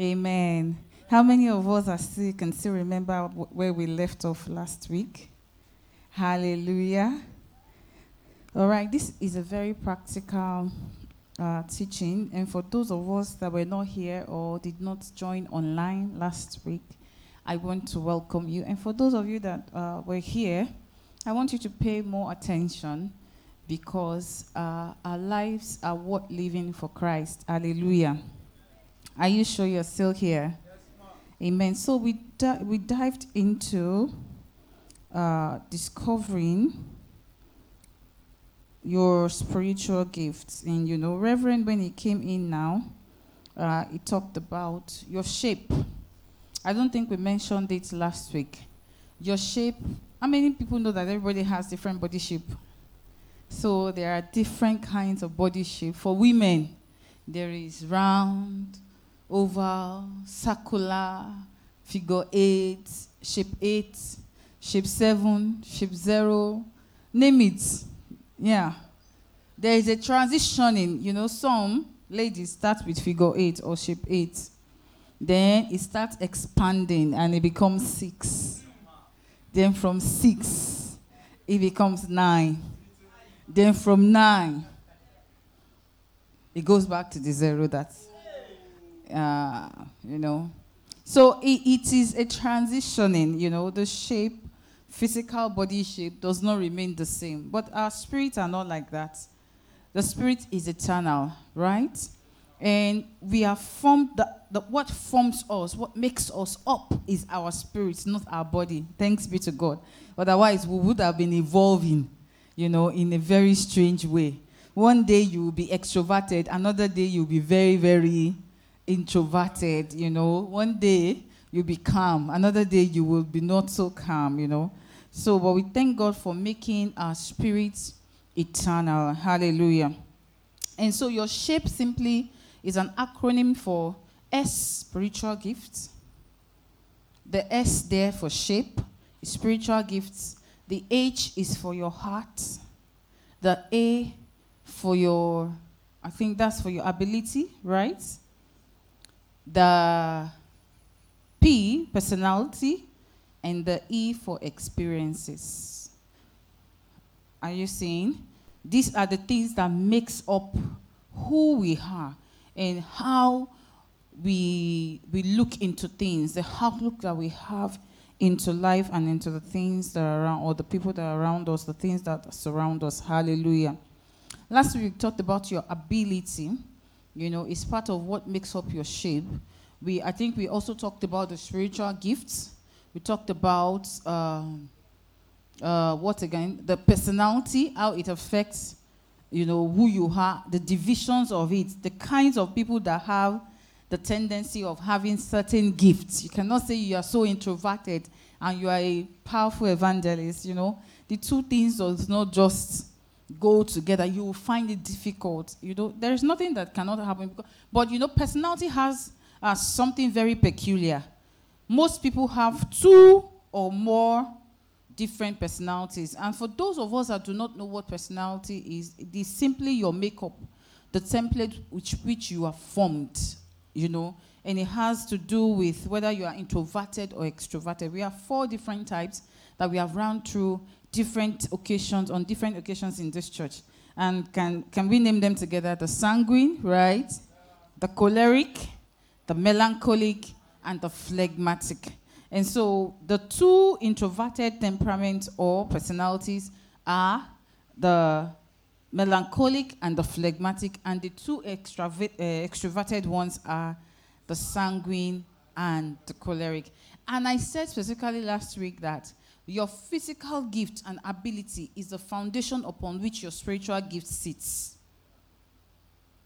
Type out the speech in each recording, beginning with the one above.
Amen. How many of us are still can still remember where we left off last week? Hallelujah. All right, this is a very practical uh, teaching, and for those of us that were not here or did not join online last week, I want to welcome you. And for those of you that uh, were here, I want you to pay more attention because uh, our lives are worth living for Christ. Hallelujah. Are you sure you're still here? Amen. So we, di- we dived into uh, discovering your spiritual gifts. And you know, Reverend, when he came in now, uh, he talked about your shape. I don't think we mentioned it last week. Your shape, how many people know that everybody has different body shape? So there are different kinds of body shape. For women, there is round, oval, circular, figure eight, shape eight, shape seven, shape zero, name it. Yeah. There is a transitioning, you know, some ladies start with figure eight or shape eight. Then it starts expanding and it becomes six. Then from six, it becomes nine. Then from nine, it goes back to the zero that's uh, you know. So it, it is a transitioning, you know, the shape, physical body shape does not remain the same. But our spirits are not like that. The spirit is eternal, right? And we are formed, the, the, what forms us, what makes us up is our spirit, not our body. Thanks be to God. Otherwise, we would have been evolving, you know, in a very strange way. One day you will be extroverted, another day you'll be very, very introverted, you know. One day you'll be calm, another day you will be not so calm, you know. So, but we thank God for making our spirits eternal. Hallelujah. And so, your shape simply is an acronym for S, spiritual gifts. The S there for shape, spiritual gifts. The H is for your heart. The A for your, I think that's for your ability, right? The P, personality, and the E for experiences. Are you seeing? These are the things that makes up who we are and how we, we look into things, the outlook that we have into life and into the things that are around, or the people that are around us, the things that surround us. Hallelujah. Last week we talked about your ability you know, it's part of what makes up your shape. We, I think we also talked about the spiritual gifts. We talked about uh, uh, what again? The personality, how it affects, you know, who you are, the divisions of it, the kinds of people that have the tendency of having certain gifts. You cannot say you are so introverted and you are a powerful evangelist. You know, the two things does not just go together, you will find it difficult. You know, there is nothing that cannot happen. Because, but you know, personality has uh, something very peculiar. Most people have two or more different personalities. And for those of us that do not know what personality is, it is simply your makeup, the template which which you are formed, you know. And it has to do with whether you are introverted or extroverted. We have four different types that we have run through different occasions, on different occasions in this church. And can, can we name them together? The sanguine, right? The choleric, the melancholic, and the phlegmatic. And so the two introverted temperaments or personalities are the melancholic and the phlegmatic, and the two extravert, uh, extroverted ones are the sanguine and the choleric. And I said specifically last week that your physical gift and ability is the foundation upon which your spiritual gift sits.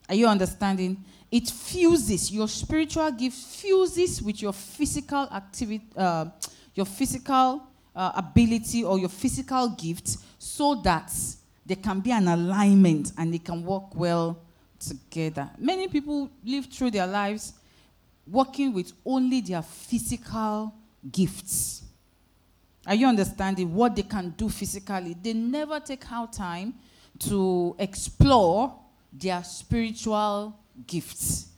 Are you understanding? It fuses, your spiritual gift fuses with your physical activity, uh, your physical uh, ability or your physical gift so that there can be an alignment and they can work well together. Many people live through their lives working with only their physical gifts. Are you understanding what they can do physically? They never take out time to explore their spiritual gifts.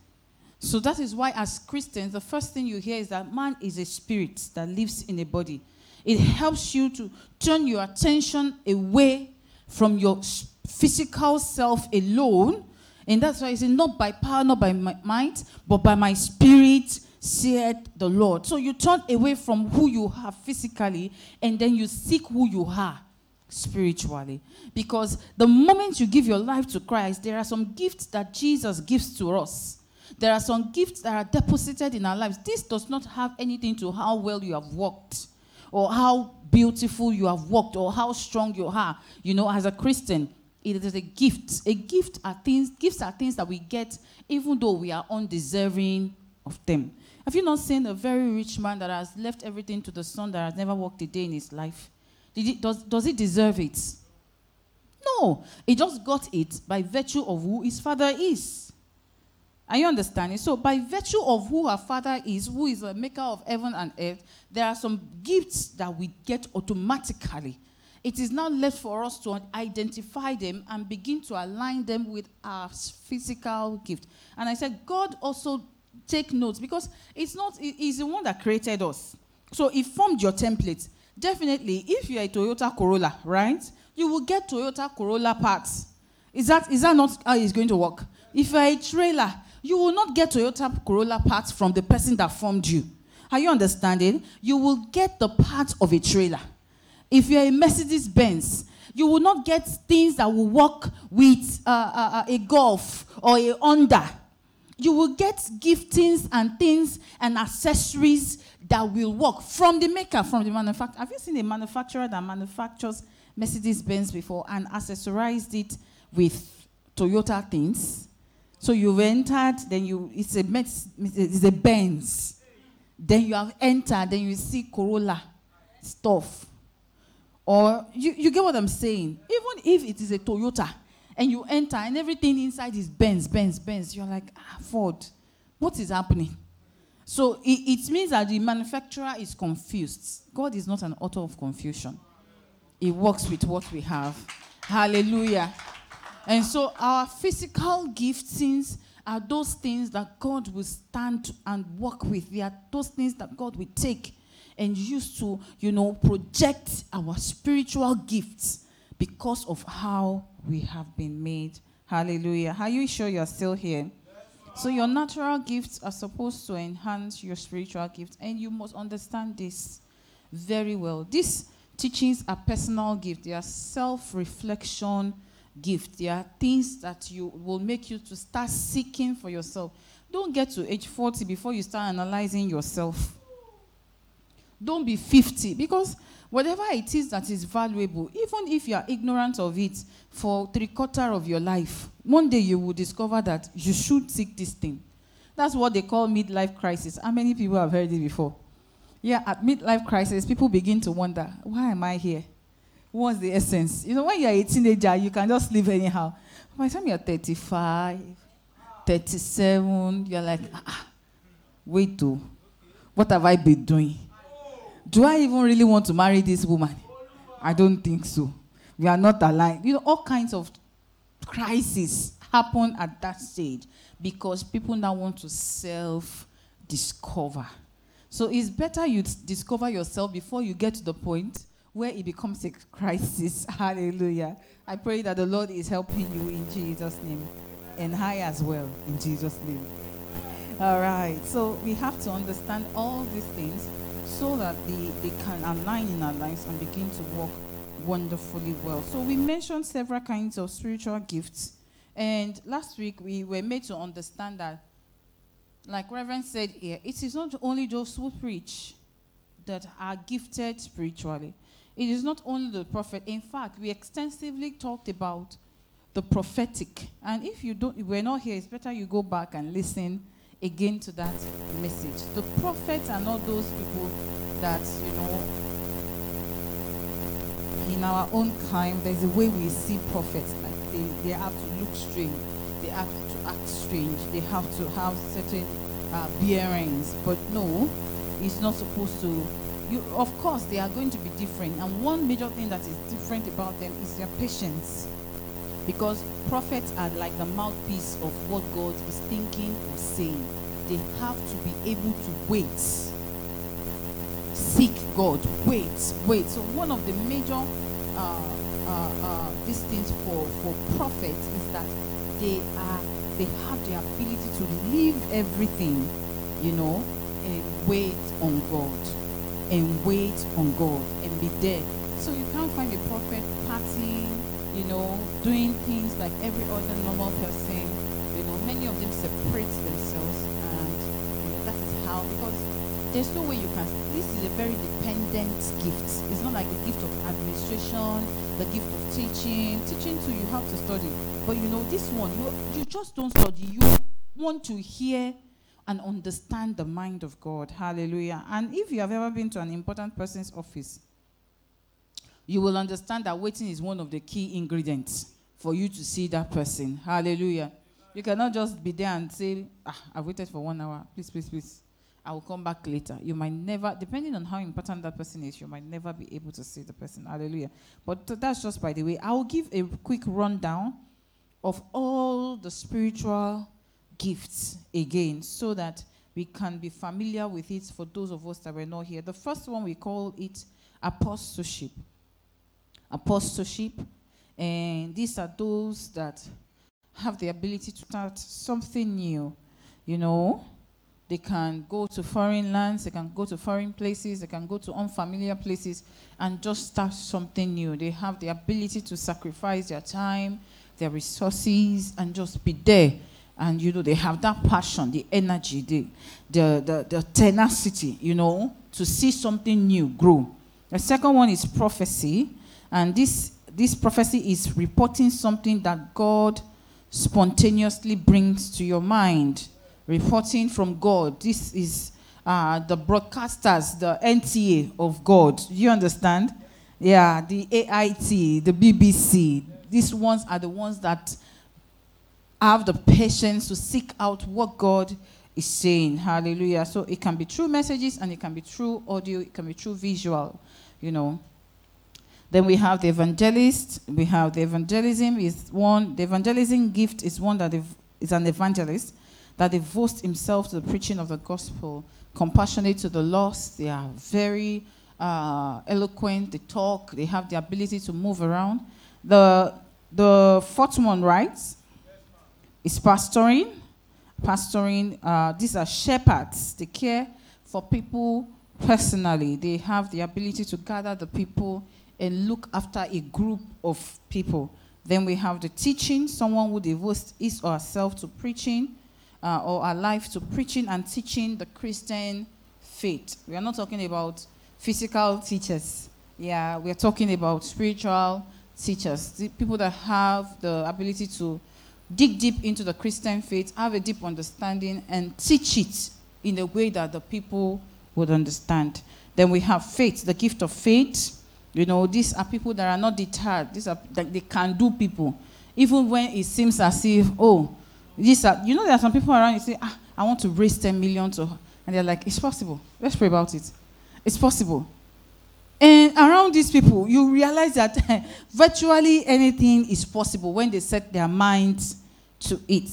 So that is why, as Christians, the first thing you hear is that man is a spirit that lives in a body. It helps you to turn your attention away from your physical self alone. And that's why it's not by power, not by my might, but by my spirit, said the Lord. So you turn away from who you are physically and then you seek who you are spiritually. Because the moment you give your life to Christ, there are some gifts that Jesus gives to us. There are some gifts that are deposited in our lives. This does not have anything to how well you have walked or how beautiful you have walked or how strong you are. You know, as a Christian, it is a gift. A gift are things, gifts are things that we get even though we are undeserving of them. Have you not seen a very rich man that has left everything to the son that has never worked a day in his life? He, does, does he deserve it? No. He just got it by virtue of who his father is. Are you understanding? So, by virtue of who our Father is, who is the maker of heaven and earth, there are some gifts that we get automatically. It is now left for us to identify them and begin to align them with our physical gift. And I said, God also take notes because it's not, He's the one that created us. So, He formed your template. Definitely, if you're a Toyota Corolla, right, you will get Toyota Corolla parts. Is that, is that not how it's going to work? If you're a trailer, you will not get Toyota Corolla parts from the person that formed you. Are you understanding? You will get the parts of a trailer. If you're a Mercedes Benz, you will not get things that will work with uh, uh, uh, a Golf or a Honda. You will get giftings and things and accessories that will work from the maker, from the manufacturer. Have you seen a manufacturer that manufactures Mercedes Benz before and accessorized it with Toyota things? So you've entered, then you it's a it's a Benz. Then you have entered, then you see Corolla stuff. Or you, you get what I'm saying? Even if it is a Toyota and you enter and everything inside is Benz, Benz, Benz. you're like, ah, Ford, what is happening? So it, it means that the manufacturer is confused. God is not an author of confusion. He works with what we have. Hallelujah. And so our physical giftings are those things that God will stand and work with. They are those things that God will take and use to, you know, project our spiritual gifts because of how we have been made. Hallelujah. Are you sure you're still here? So your natural gifts are supposed to enhance your spiritual gifts, and you must understand this very well. These teachings are personal gifts. They are self-reflection gift. There are things that you will make you to start seeking for yourself. Don't get to age 40 before you start analyzing yourself. Don't be 50 because whatever it is that is valuable, even if you are ignorant of it for three quarter of your life, one day you will discover that you should seek this thing. That's what they call midlife crisis. How many people have heard it before? Yeah, at midlife crisis, people begin to wonder, why am I here? What's the essence? You know, when you're a teenager, you can just live anyhow. By the time you're 35, 37, you're like, ah, ah, wait, to, what have I been doing? Do I even really want to marry this woman? I don't think so. We are not aligned. You know, all kinds of crises happen at that stage because people now want to self discover. So it's better you discover yourself before you get to the point where it becomes a crisis. Hallelujah. I pray that the Lord is helping you in Jesus' name. And I as well in Jesus' name. All right. So we have to understand all these things so that they, they can align in our lives and begin to work wonderfully well. So we mentioned several kinds of spiritual gifts. And last week we were made to understand that, like Reverend said here, it is not only those who preach that are gifted spiritually. It is not only the prophet. In fact, we extensively talked about the prophetic. And if you don't, we're not here, it's better you go back and listen again to that message. The prophets are not those people that, you know, in our own time, there's a way we see prophets. Like they, they have to look strange, they have to act strange, they have to have certain uh, bearings. But no, it's not supposed to you, of course, they are going to be different. And one major thing that is different about them is their patience. Because prophets are like the mouthpiece of what God is thinking or saying. they have to be able to wait. Seek God, wait, wait. So one of the major uh, uh, uh, these things for for prophets is that they are they have the ability to leave everything, you know, and wait on God, and wait on God, and be there. So you can't find a prophet partying, you know, doing things like every other normal person. You know, many of them separate themselves, and you know that is how because there's no way you can. This is a very dependent gift. It's not like a gift of administration, the gift of teaching. Teaching too, you have to study. But you know, this one, you, you just don't study. You want to hear and understand the mind of God. Hallelujah. And if you have ever been to an important person's office, you will understand that waiting is one of the key ingredients for you to see that person. Hallelujah. You cannot just be there and say, ah, I waited for one hour. Please, please, please. I will come back later. You might never, depending on how important that person is, you might never be able to see the person. Hallelujah. But that's just by the way. I will give a quick rundown of all the spiritual gifts again so that we can be familiar with it for those of us that were not here. The first one we call it apostleship. Apostleship. And these are those that have the ability to start something new. You know, they can go to foreign lands, they can go to foreign places, they can go to unfamiliar places and just start something new. They have the ability to sacrifice their time, their resources, and just be there. And you know, they have that passion, the energy, the, the, the, the tenacity, you know, to see something new grow. The second one is prophecy. And this, this prophecy is reporting something that God spontaneously brings to your mind. Reporting from God. This is uh, the broadcasters, the NTA of God. You understand? Yeah, the AIT, the BBC. These ones are the ones that have the patience to seek out what God is saying. Hallelujah. So it can be true messages and it can be true audio, it can be true visual, you know. Then we have the evangelist. We have the evangelism is one. The evangelism gift is one that is an evangelist that devotes himself to the preaching of the gospel, compassionate to the lost. They are very uh, eloquent. They talk. They have the ability to move around. The the fourth one, right, is pastoring. Pastoring. Uh, these are shepherds. They care for people personally. They have the ability to gather the people and look after a group of people. Then we have the teaching, someone who devotes his or herself to preaching uh, or our life to preaching and teaching the Christian faith. We are not talking about physical teachers. Yeah, we are talking about spiritual teachers, the people that have the ability to dig deep into the Christian faith, have a deep understanding, and teach it in a way that the people would understand. Then we have faith, the gift of faith you know, these are people that are not deterred. These are that they can do people. Even when it seems as if, oh, these are, you know, there are some people around you say, ah, I want to raise 10 million to, and they're like, it's possible. Let's pray about it. It's possible. And around these people, you realize that virtually anything is possible when they set their minds to it.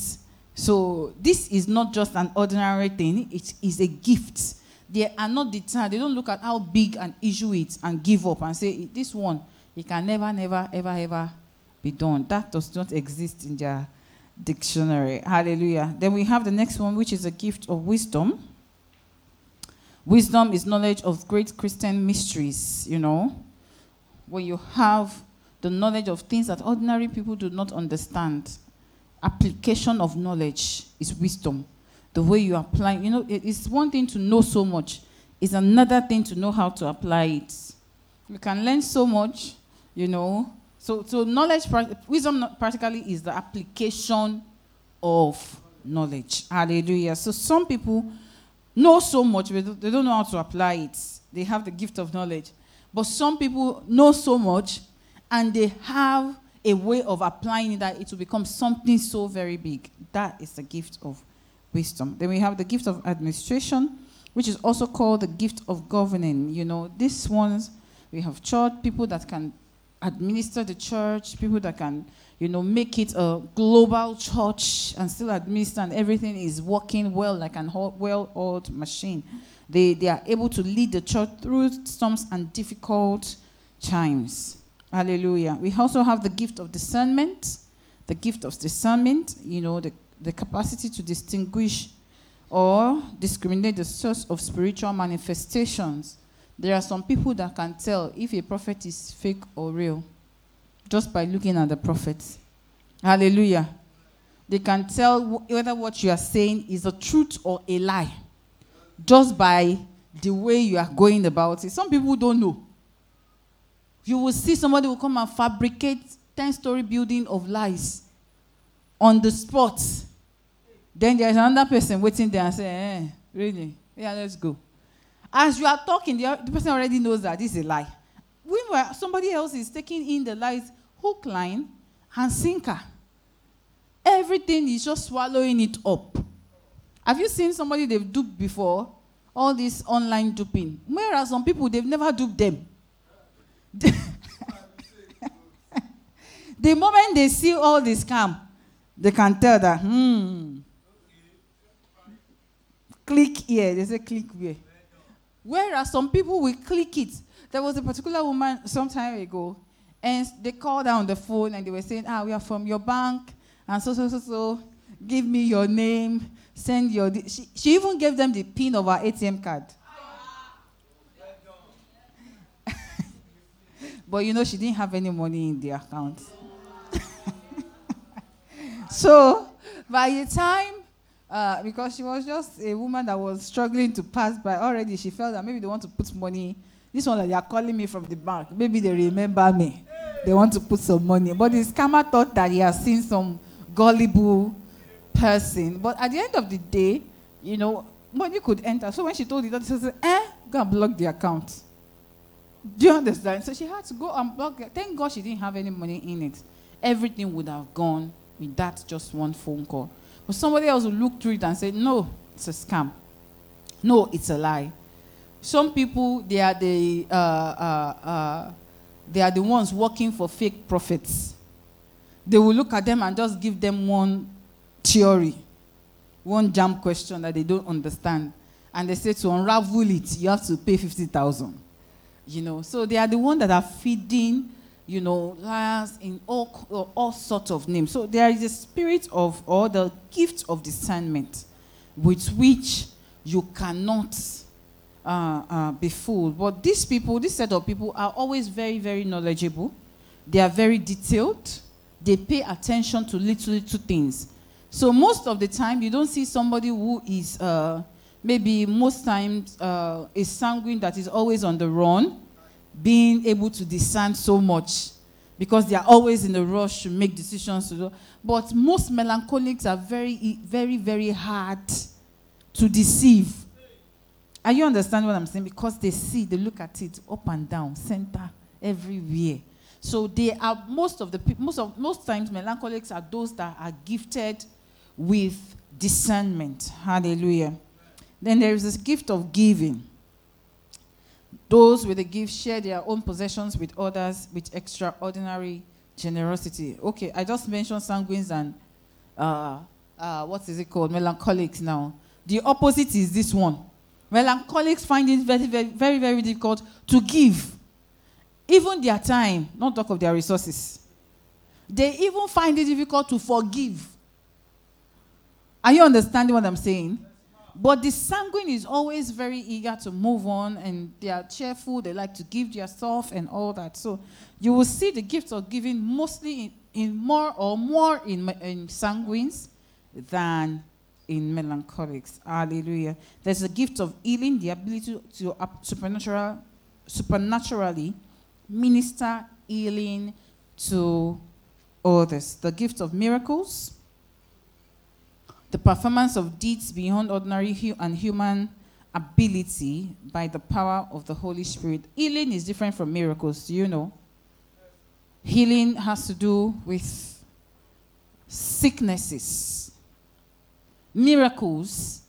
So this is not just an ordinary thing, it is a gift they are not deterred. They don't look at how big an issue is and give up and say, this one, it can never, never, ever, ever be done. That does not exist in their dictionary. Hallelujah. Then we have the next one, which is a gift of wisdom. Wisdom is knowledge of great Christian mysteries, you know. When you have the knowledge of things that ordinary people do not understand, application of knowledge is wisdom the way you apply. You know, it's one thing to know so much, it's another thing to know how to apply it. You can learn so much, you know. So, so knowledge, wisdom practically is the application of knowledge. Hallelujah. So some people know so much, but they don't know how to apply it. They have the gift of knowledge. But some people know so much and they have a way of applying that it will become something so very big. That is the gift of wisdom. Then we have the gift of administration, which is also called the gift of governing. You know, these ones, we have church people that can administer the church, people that can, you know, make it a global church and still administer and everything is working well like an well-oiled machine. They, they are able to lead the church through storms and difficult times. Hallelujah. We also have the gift of discernment. The gift of discernment, you know, the, the capacity to distinguish or discriminate the source of spiritual manifestations. There are some people that can tell if a prophet is fake or real just by looking at the prophet. Hallelujah. They can tell whether what you are saying is a truth or a lie just by the way you are going about it. Some people don't know. You will see somebody will come and fabricate 10 story building of lies on the spot. Then there's another person waiting there and say, eh, really? Yeah, let's go. As you are talking, the, the person already knows that this is a lie. Meanwhile, somebody else is taking in the lies, hook, line, and sinker. Everything is just swallowing it up. Have you seen somebody they've duped before? All this online duping. Whereas some people, they've never duped them. the moment they see all this scam, they can tell that, hmm. Click here. They say click here. Whereas some people will click it. There was a particular woman some time ago, and they called her on the phone and they were saying, Ah, we are from your bank, and so, so, so, so. Give me your name, send your. She, she even gave them the pin of her ATM card. but you know, she didn't have any money in the account. so, by the time uh, because she was just a woman that was struggling to pass by already. She felt that maybe they want to put money. This one that they are calling me from the bank. Maybe they remember me. They want to put some money. But the scammer thought that he has seen some gullible person. But at the end of the day, you know, money could enter. So when she told the doctor, she said, eh, go and block the account. Do you understand? So she had to go and block it. Thank God she didn't have any money in it. Everything would have gone with that just one phone call. But somebody else will look through it and say, no, it's a scam. No, it's a lie. Some people, they are the, uh, uh, uh, they are the ones working for fake prophets. They will look at them and just give them one theory, one jam question that they don't understand. And they say to unravel it, you have to pay 50,000. You know, so they are the ones that are feeding you know, liars in all, all sorts of names. So there is a spirit of, or the gift of discernment with which you cannot uh, uh, be fooled. But these people, this set of people, are always very, very knowledgeable. They are very detailed. They pay attention to little, little things. So most of the time, you don't see somebody who is uh, maybe most times uh, a sanguine that is always on the run being able to discern so much because they are always in a rush to make decisions. But most melancholics are very, very, very hard to deceive. Are you understand what I'm saying? Because they see, they look at it up and down, center, everywhere. So they are most of the most of most times melancholics are those that are gifted with discernment. Hallelujah. Then there is this gift of giving. Those with the gift share their own possessions with others with extraordinary generosity. Okay, I just mentioned sanguines and uh, uh, what is it called? Melancholics now. The opposite is this one. Melancholics find it very, very, very, very difficult to give. Even their time, not talk of their resources. They even find it difficult to forgive. Are you understanding what I'm saying? But the sanguine is always very eager to move on and they are cheerful, they like to give their stuff and all that. So you will see the gift of giving mostly in, in more or more in, in sanguines than in melancholics. Hallelujah. There's a gift of healing, the ability to, supernatural, supernaturally minister healing to others. The gift of miracles the performance of deeds beyond ordinary hu- and human ability by the power of the Holy Spirit. Healing is different from miracles, do you know? Healing has to do with sicknesses. Miracles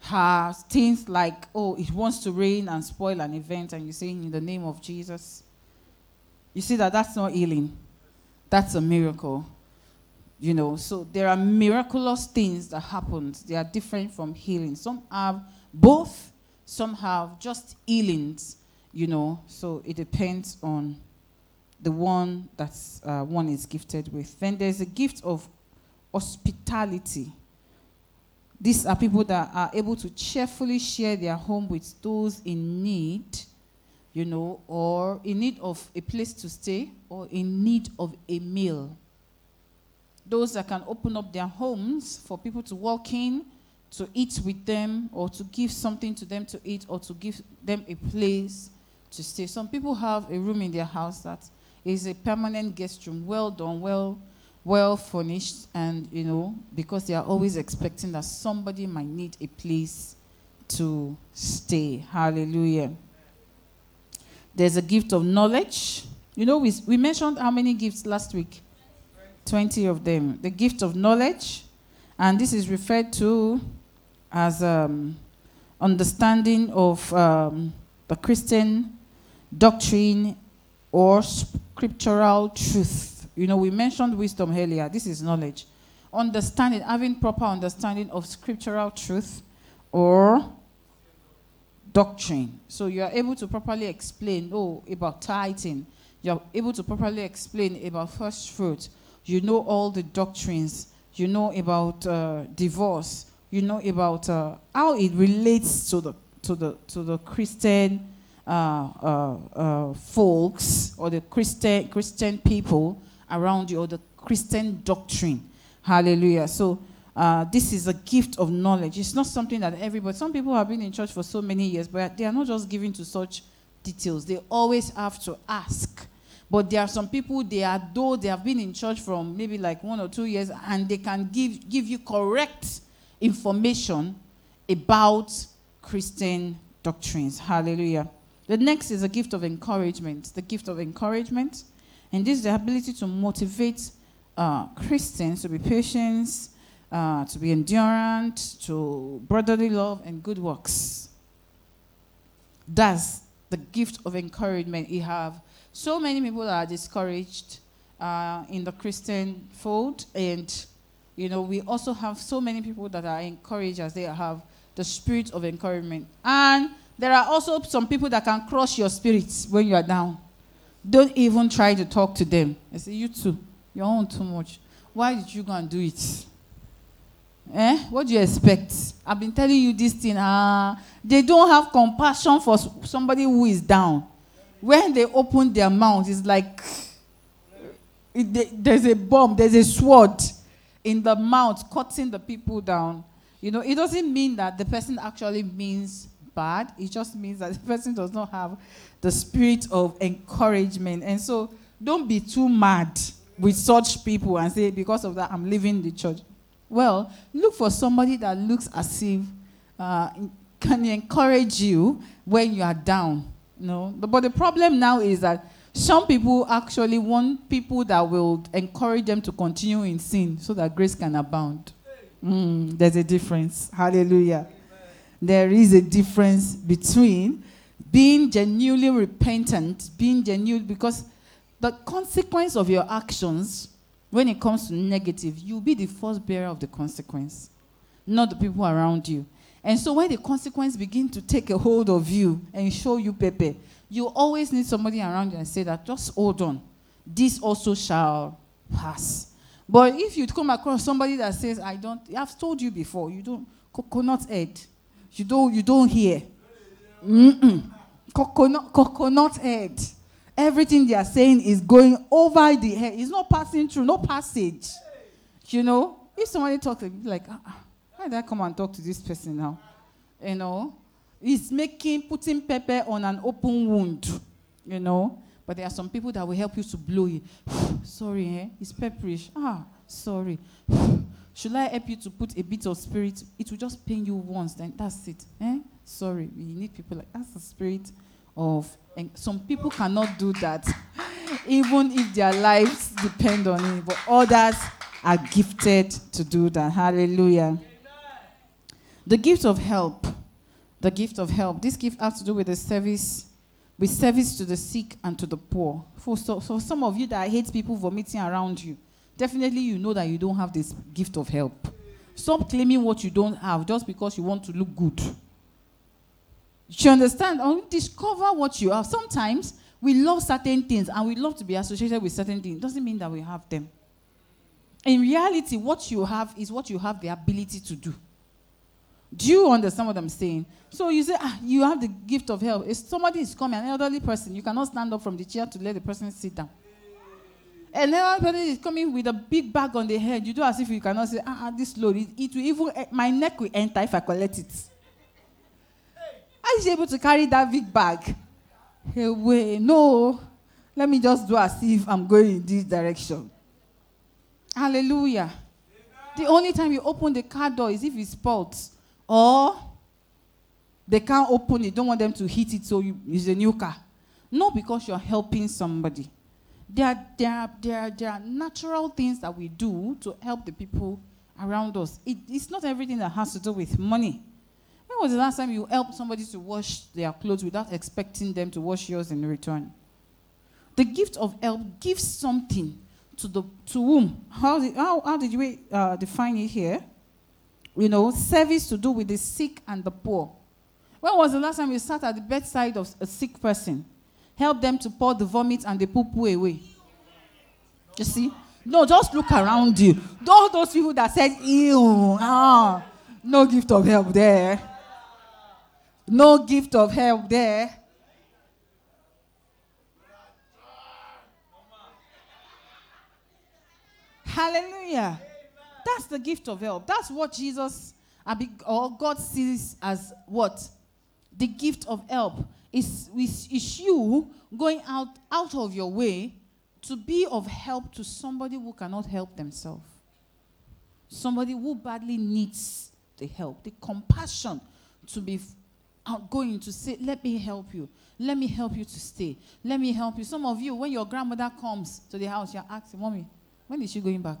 have things like, oh, it wants to rain and spoil an event, and you say, in the name of Jesus, You see that that's not healing. That's a miracle. You know, so there are miraculous things that happen. They are different from healing. Some have both, some have just healings, you know. So it depends on the one that uh, one is gifted with. Then there's a gift of hospitality. These are people that are able to cheerfully share their home with those in need, you know, or in need of a place to stay, or in need of a meal. Those that can open up their homes for people to walk in, to eat with them, or to give something to them to eat, or to give them a place to stay. Some people have a room in their house that is a permanent guest room, well done, well, well furnished, and you know, because they are always expecting that somebody might need a place to stay. Hallelujah. There's a gift of knowledge. You know, we, we mentioned how many gifts last week? 20 of them. The gift of knowledge, and this is referred to as um, understanding of um, the Christian doctrine or scriptural truth. You know, we mentioned wisdom earlier. This is knowledge. Understanding, having proper understanding of scriptural truth or doctrine. So you are able to properly explain, oh, about tithing. You're able to properly explain about first fruit. You know all the doctrines. You know about uh, divorce. You know about uh, how it relates to the to the to the Christian uh, uh, uh, folks or the Christian, Christian people around you or the Christian doctrine. Hallelujah. So, uh, this is a gift of knowledge. It's not something that everybody, some people have been in church for so many years, but they are not just given to such details. They always have to ask. But there are some people, they are, though they have been in church from maybe like one or two years, and they can give, give you correct information about Christian doctrines. Hallelujah. The next is a gift of encouragement. The gift of encouragement. And this is the ability to motivate uh, Christians to be patient, uh, to be endurant, to brotherly love and good works. That's the gift of encouragement. You have so many people are discouraged uh, in the Christian fold, and you know we also have so many people that are encouraged as they have the spirit of encouragement and there are also some people that can crush your spirits when you are down. Don't even try to talk to them. I say, You too, you're on too much. Why did you go and do it? Eh? What do you expect? I've been telling you this thing. Ah, they don't have compassion for somebody who is down. When they open their mouth, it's like it, there's a bomb, there's a sword in the mouth cutting the people down. You know, it doesn't mean that the person actually means bad. It just means that the person does not have the spirit of encouragement. And so don't be too mad with such people and say, because of that, I'm leaving the church. Well, look for somebody that looks as if uh, can encourage you when you are down. Know? But the problem now is that some people actually want people that will encourage them to continue in sin so that grace can abound. Mm, there's a difference. Hallelujah there is a difference between being genuinely repentant, being genuine, because the consequence of your actions, when it comes to negative, you'll be the first bearer of the consequence, not the people around you. And so when the consequence begin to take a hold of you and show you pepe, you always need somebody around you and say that just hold on. This also shall pass. But if you come across somebody that says, I don't, I've told you before, you don't, coconut head, you don't, you don't hear. Mm-mm. Coconut, coconut head. Everything they are saying is going over the head. It's not passing through, no passage. You know, if somebody talks like, ah, ah, why did I come and talk to this person now? You know, it's making putting pepper on an open wound. You know, but there are some people that will help you to blow it. sorry, eh? It's pepperish. Ah, sorry. Should I help you to put a bit of spirit? It will just pain you once, then that's it. Eh? Sorry, we need people like that's the spirit of. And some people cannot do that, even if their lives depend on it. But others are gifted to do that. Hallelujah. The gift of help. The gift of help. This gift has to do with the service with service to the sick and to the poor. For so, so some of you that hate people vomiting around you, definitely you know that you don't have this gift of help. Stop claiming what you don't have just because you want to look good. You understand? Or discover what you have. Sometimes we love certain things and we love to be associated with certain things. Doesn't mean that we have them. In reality, what you have is what you have the ability to do. Do you understand what I'm saying? So you say, ah, you have the gift of help. If somebody is coming, an elderly person, you cannot stand up from the chair to let the person sit down. And then person is coming with a big bag on the head. You do as if you cannot say, ah, ah this load, it, it will even, eh, my neck will enter if I collect it. Is he able to carry that big bag? Wait, no. Let me just do as if I'm going in this direction. Hallelujah. The only time you open the car door is if it's spoiled. Or they can't open it, don't want them to hit it, so you, it's a new car. Not because you're helping somebody. There are, there, there, there are natural things that we do to help the people around us. It, it's not everything that has to do with money. When was the last time you helped somebody to wash their clothes without expecting them to wash yours in return? The gift of help gives something to the to whom? How did, how, how did we uh, define it here? You know, service to do with the sick and the poor. When was the last time you sat at the bedside of a sick person? Help them to pour the vomit and the poo poo away. You see? No, just look around you. All those people that said, ew, ah, no gift of help there. No gift of help there. Hallelujah. That's the gift of help. That's what Jesus or God sees as what? The gift of help is, is, you going out, out of your way to be of help to somebody who cannot help themselves. Somebody who badly needs the help, the compassion to be outgoing to say, Let me help you. Let me help you to stay. Let me help you. Some of you, when your grandmother comes to the house, you're asking, Mommy, when is she going back?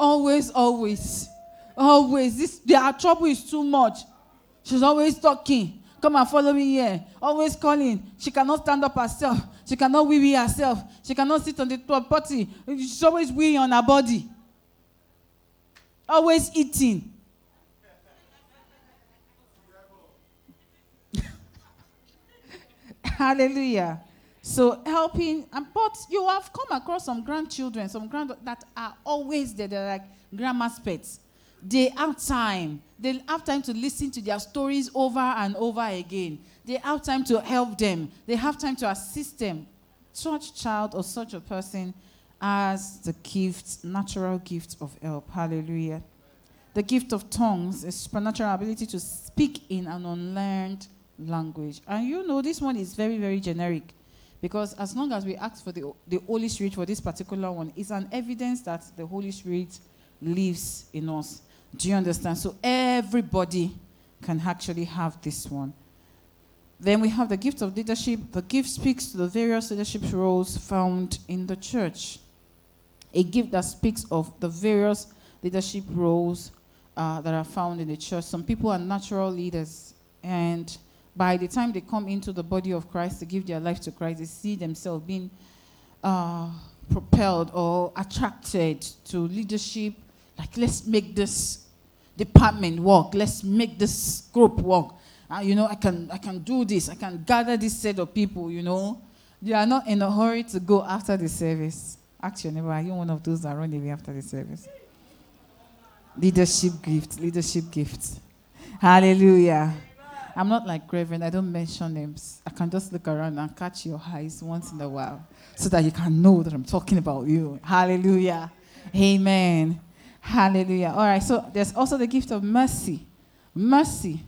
Always, always, always. This their trouble is too much. She's always talking. Come and follow me here. Always calling. She cannot stand up herself. She cannot wee wee herself. She cannot sit on the potty. She's always weeing on her body. Always eating. Hallelujah. So helping, but you have come across some grandchildren, some grand that are always there. They're like grandma's pets. They have time. They have time to listen to their stories over and over again. They have time to help them. They have time to assist them. Such child or such a person as the gift, natural gift of help. Hallelujah. The gift of tongues is supernatural ability to speak in an unlearned language. And you know, this one is very, very generic. Because as long as we ask for the, the Holy Spirit for this particular one, it's an evidence that the Holy Spirit lives in us. Do you understand? So everybody can actually have this one. Then we have the gift of leadership. The gift speaks to the various leadership roles found in the church. A gift that speaks of the various leadership roles uh, that are found in the church. Some people are natural leaders, and by the time they come into the body of Christ to give their life to Christ, they see themselves being uh, propelled or attracted to leadership. Like, let's make this department work. Let's make this group work. Uh, you know, I can, I can do this. I can gather this set of people, you know. They are not in a hurry to go after the service. Actually, never. Are you one of those that run away after the service? Leadership gift, leadership gift. Hallelujah. I'm not like Reverend. I don't mention names. I can just look around and catch your eyes once in a while so that you can know that I'm talking about you. Hallelujah. Amen. Hallelujah. All right. So there's also the gift of mercy. Mercy.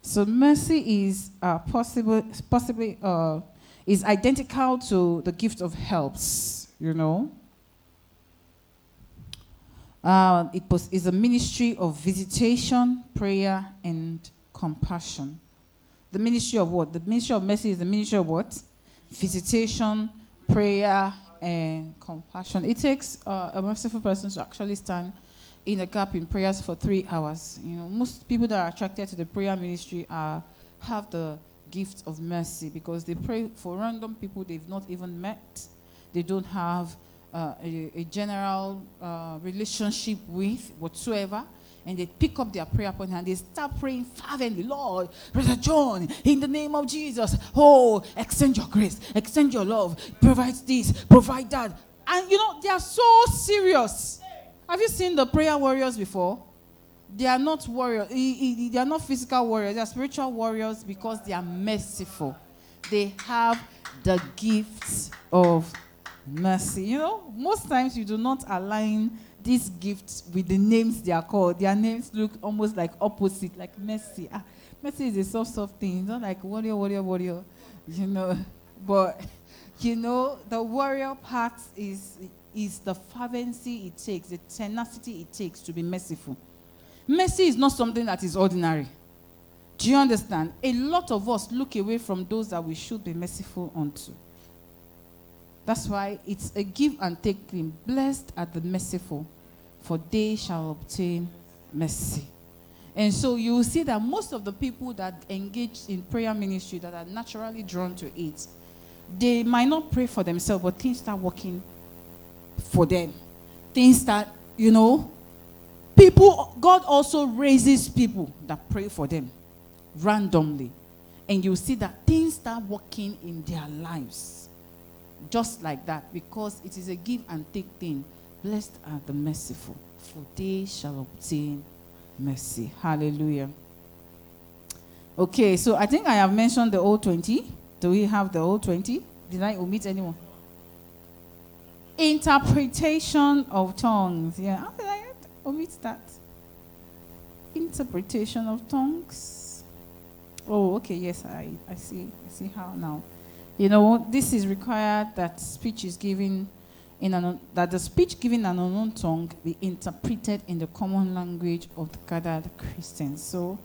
So mercy is uh, possible, possibly uh, is identical to the gift of helps. You know. Uh, it is a ministry of visitation, prayer, and compassion. The ministry of what? The ministry of mercy is the ministry of what? Visitation, prayer, and compassion. It takes uh, a merciful person to actually stand in a gap in prayers for three hours. You know, most people that are attracted to the prayer ministry are have the gift of mercy because they pray for random people they've not even met. They don't have uh, a, a, general uh, relationship with whatsoever. And they pick up their prayer point and they start praying fervently, Lord, Brother John, in the name of Jesus, oh, extend your grace, extend your love, provide this, provide that. And you know, they are so serious. Have you seen the prayer warriors before? They are not warriors. They are not physical warriors. They are spiritual warriors because they are merciful. They have the gifts of mercy. You know, most times you do not align these gifts with the names they are called. Their names look almost like opposite, like mercy. Ah, mercy is a soft, soft thing. It's not like warrior, warrior, warrior. You know, but you know, the warrior part is is the fervency it takes, the tenacity it takes to be merciful. Mercy is not something that is ordinary. Do you understand? A lot of us look away from those that we should be merciful unto. That's why it's a give and take thing. Blessed are the merciful, for they shall obtain mercy. And so you will see that most of the people that engage in prayer ministry that are naturally drawn to it, they might not pray for themselves, but things start working for them. Things that, you know, People, God also raises people that pray for them randomly. And you see that things start working in their lives. Just like that, because it is a give and take thing. Blessed are the merciful, for they shall obtain mercy. Hallelujah. Okay, so I think I have mentioned the old 20. Do we have the old 20? Did I omit anyone? Interpretation of tongues. Yeah how did I omit that. Interpretation of tongues. Oh, okay, yes, I, I see. I see how now. You know, this is required that speech is given in an that the speech given in an unknown tongue be interpreted in the common language of the gathered Christians. So,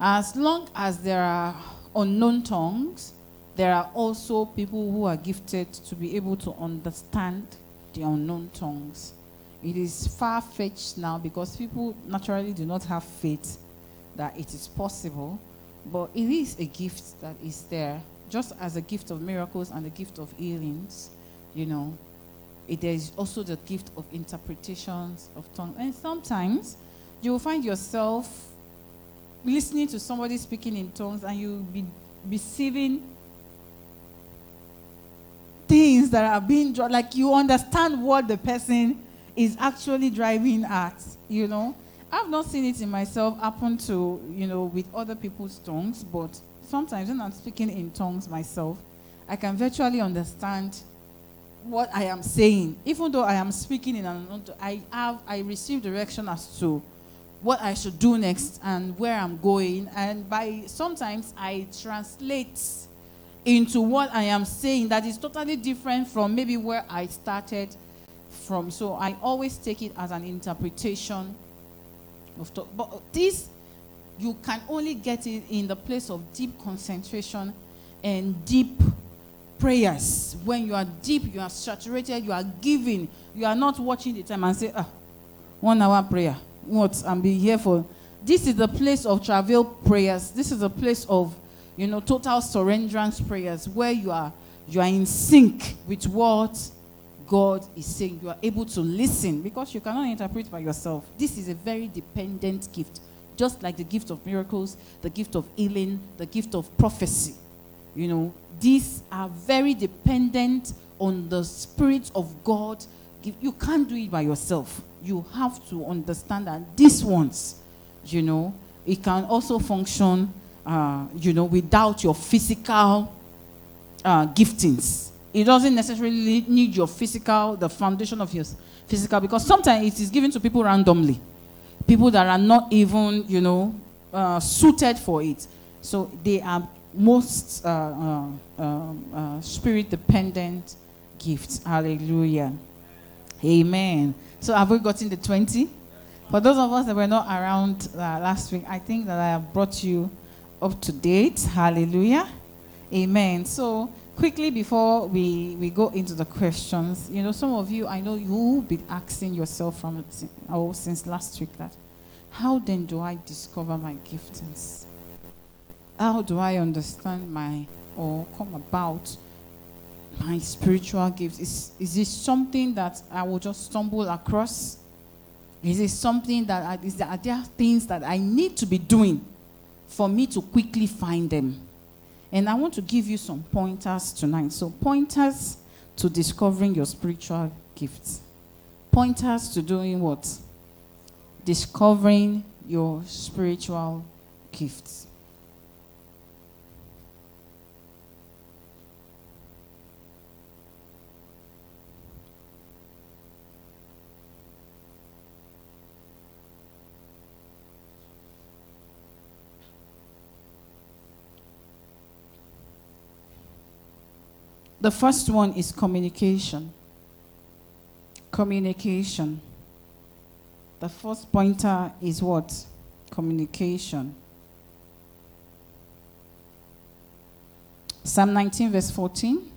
as long as there are unknown tongues, there are also people who are gifted to be able to understand the unknown tongues it is far fetched now because people naturally do not have faith that it is possible, but it is a gift that is there, just as a gift of miracles and the gift of healings, you know. It, there is also the gift of interpretations of tongues. And sometimes you will find yourself listening to somebody speaking in tongues and you'll be receiving things that are being like you understand what the person is actually driving at, you know. I've not seen it in myself happen to, you know, with other people's tongues, but sometimes when I'm speaking in tongues myself, I can virtually understand what I am saying. Even though I am speaking in an I have I receive direction as to what I should do next and where I'm going. And by sometimes I translate into what I am saying that is totally different from maybe where I started from. So I always take it as an interpretation of talk. But this, you can only get it in the place of deep concentration and deep prayers. When you are deep, you are saturated, you are giving, you are not watching the time and say, ah, one hour prayer. What? I'm being here for. This is the place of travail prayers. This is a place of, you know, total surrenderance prayers where you are you are in sync with what God is saying. You are able to listen because you cannot interpret by yourself. This is a very dependent gift, just like the gift of miracles, the gift of healing, the gift of prophecy. You know, these are very dependent on the Spirit of God. You can't do it by yourself. You have to understand that these ones, you know, it can also function, uh, you know, without your physical uh, giftings it doesn't necessarily need your physical, the foundation of your physical, because sometimes it is given to people randomly. People that are not even, you know, uh, suited for it. So they are most uh, uh, um, uh spirit dependent gifts. Hallelujah. Amen. So have we gotten the 20? For those of us that were not around uh, last week, I think that I have brought you up to date. Hallelujah. Amen. So quickly before we, we go into the questions, you know, some of you, I know you've been asking yourself from oh, since last week that, how then do I discover my giftings? how do I understand my or come about my spiritual gifts? Is, is it something that I will just stumble across? Is it something that I, is there, are there things that I need to be doing for me to quickly find them? And I want to give you some pointers tonight. So, pointers to discovering your spiritual gifts. Pointers to doing what? Discovering your spiritual gifts. The first one is communication. Communication. The first pointer is what? Communication. Psalm 19, verse 14.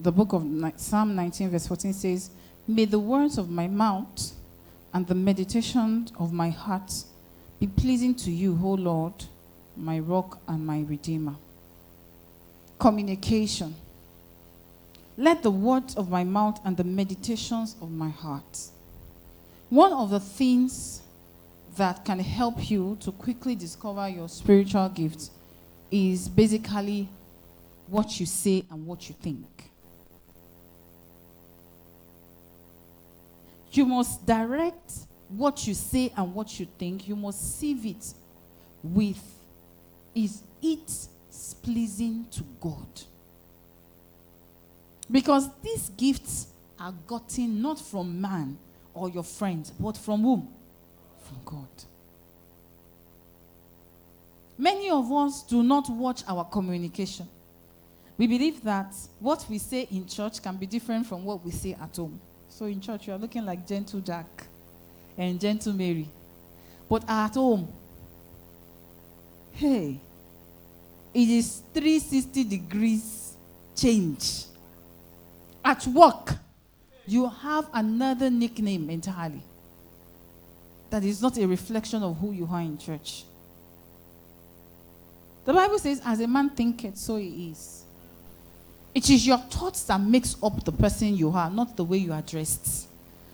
The book of Psalm 19, verse 14 says, May the words of my mouth and the meditation of my heart be pleasing to you, O Lord, my rock and my redeemer. Communication. Let the words of my mouth and the meditations of my heart. One of the things that can help you to quickly discover your spiritual gifts is basically what you say and what you think. You must direct what you say and what you think. You must sieve it with is it pleasing to God? Because these gifts are gotten not from man or your friends, but from whom? From God. Many of us do not watch our communication. We believe that what we say in church can be different from what we say at home. So in church, you are looking like gentle Jack and gentle Mary. But at home, hey, it is 360 degrees change. At work, you have another nickname entirely. That is not a reflection of who you are in church. The Bible says, as a man thinketh, so he is. It is your thoughts that makes up the person you are, not the way you are dressed,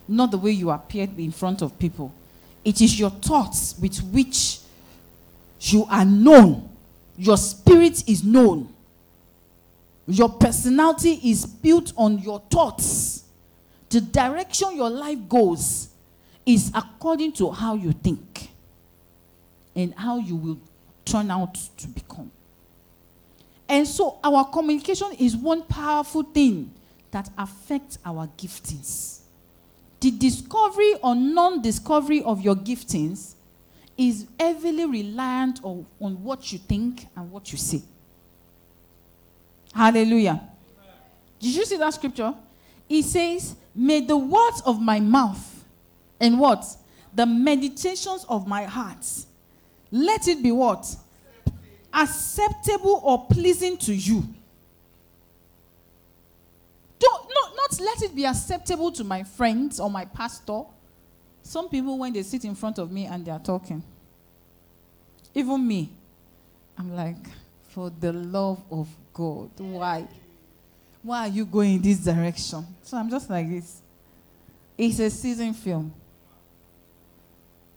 not the way you appear in front of people. It is your thoughts with which you are known. Your spirit is known. Your personality is built on your thoughts. The direction your life goes is according to how you think and how you will turn out to become. And so, our communication is one powerful thing that affects our giftings. The discovery or non discovery of your giftings is heavily reliant on, on what you think and what you say. Hallelujah. Did you see that scripture? It says, May the words of my mouth and what? The meditations of my heart, let it be what? Acceptable or pleasing to you. Don't, not, not let it be acceptable to my friends or my pastor. Some people, when they sit in front of me and they are talking, even me, I'm like, for the love of God. Why? Why are you going in this direction? So I'm just like this. It's a season film.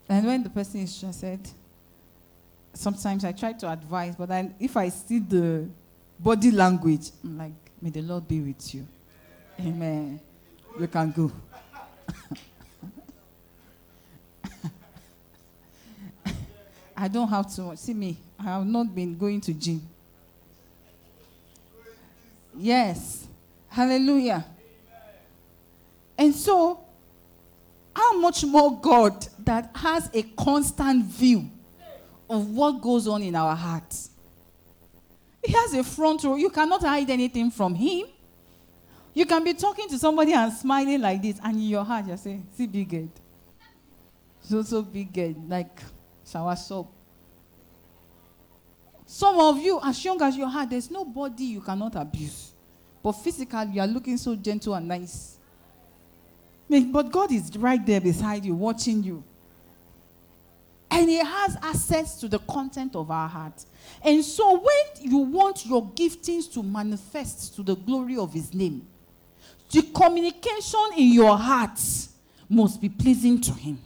And when the person is stressed, sometimes I try to advise, but then if I see the body language, I'm like, may the Lord be with you. Amen. Amen. You can go. I don't have to see me. I have not been going to gym. Yes. Hallelujah. And so, how much more God that has a constant view of what goes on in our hearts? He has a front row. You cannot hide anything from Him. You can be talking to somebody and smiling like this, and in your heart, you're saying, See, big. So, so big head, like shower soap. Some of you, as young as your heart, there's nobody you cannot abuse. But physically, you are looking so gentle and nice. But God is right there beside you, watching you. And He has access to the content of our heart. And so, when you want your giftings to manifest to the glory of His name, the communication in your heart must be pleasing to Him.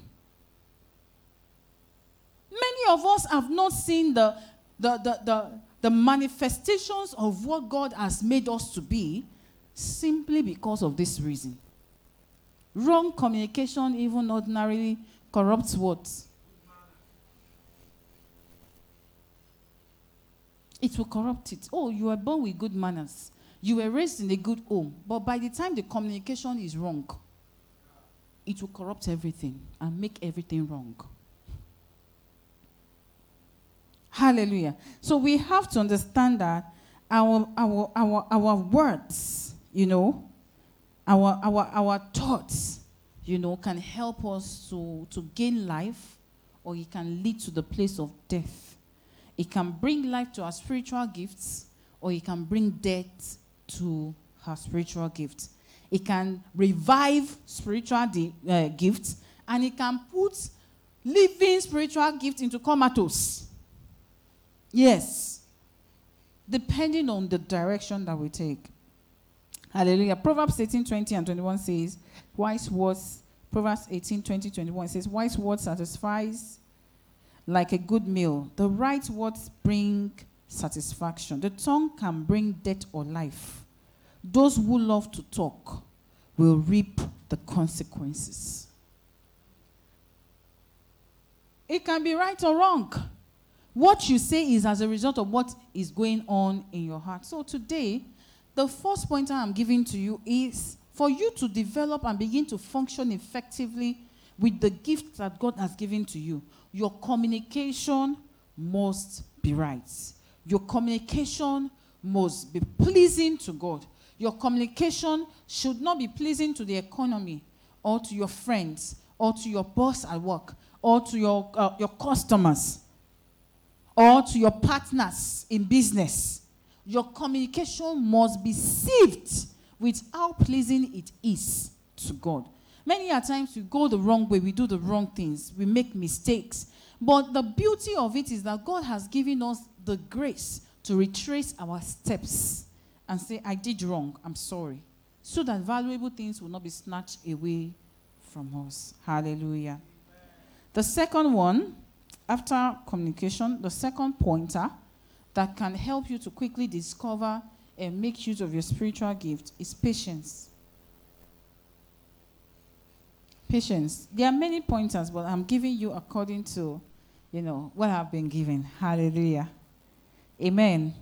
Many of us have not seen the, the, the, the, the manifestations of what God has made us to be simply because of this reason. Wrong communication, even ordinarily, corrupts what? It will corrupt it. Oh, you were born with good manners. You were raised in a good home. But by the time the communication is wrong, it will corrupt everything and make everything wrong. Hallelujah. So we have to understand that our, our, our, our words, you know, our, our, our thoughts, you know, can help us to, to gain life or it can lead to the place of death. It can bring life to our spiritual gifts or it can bring death to our spiritual gifts. It can revive spiritual uh, gifts and it can put living spiritual gifts into comatose. Yes. Depending on the direction that we take. Hallelujah. Proverbs 18 20 and 21 says, Wise words, Proverbs 18 20 21 says, Wise words satisfies like a good meal. The right words bring satisfaction. The tongue can bring death or life. Those who love to talk will reap the consequences. It can be right or wrong. What you say is as a result of what is going on in your heart. So today, the first pointer I'm giving to you is for you to develop and begin to function effectively with the gift that God has given to you. Your communication must be right. Your communication must be pleasing to God. Your communication should not be pleasing to the economy or to your friends or to your boss at work or to your, uh, your customers or to your partners in business, your communication must be sieved with how pleasing it is to God. Many a times we go the wrong way, we do the wrong things, we make mistakes. But the beauty of it is that God has given us the grace to retrace our steps and say, I did wrong, I'm sorry. So that valuable things will not be snatched away from us. Hallelujah. The second one after communication, the second pointer that can help you to quickly discover and make use of your spiritual gift is patience. Patience. There are many pointers, but I'm giving you according to, you know, what I've been given. Hallelujah. Amen.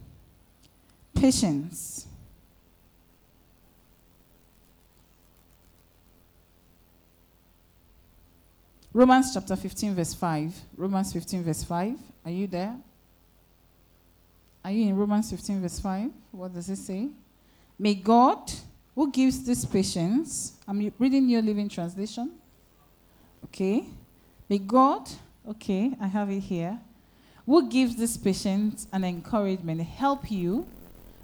Patience. Romans chapter 15, verse 5. Romans 15, verse 5. Are you there? Are you in Romans 15, verse 5? What does it say? May God, who gives this patience, I'm reading your Living Translation. Okay. May God, okay, I have it here, who gives this patience and encouragement help you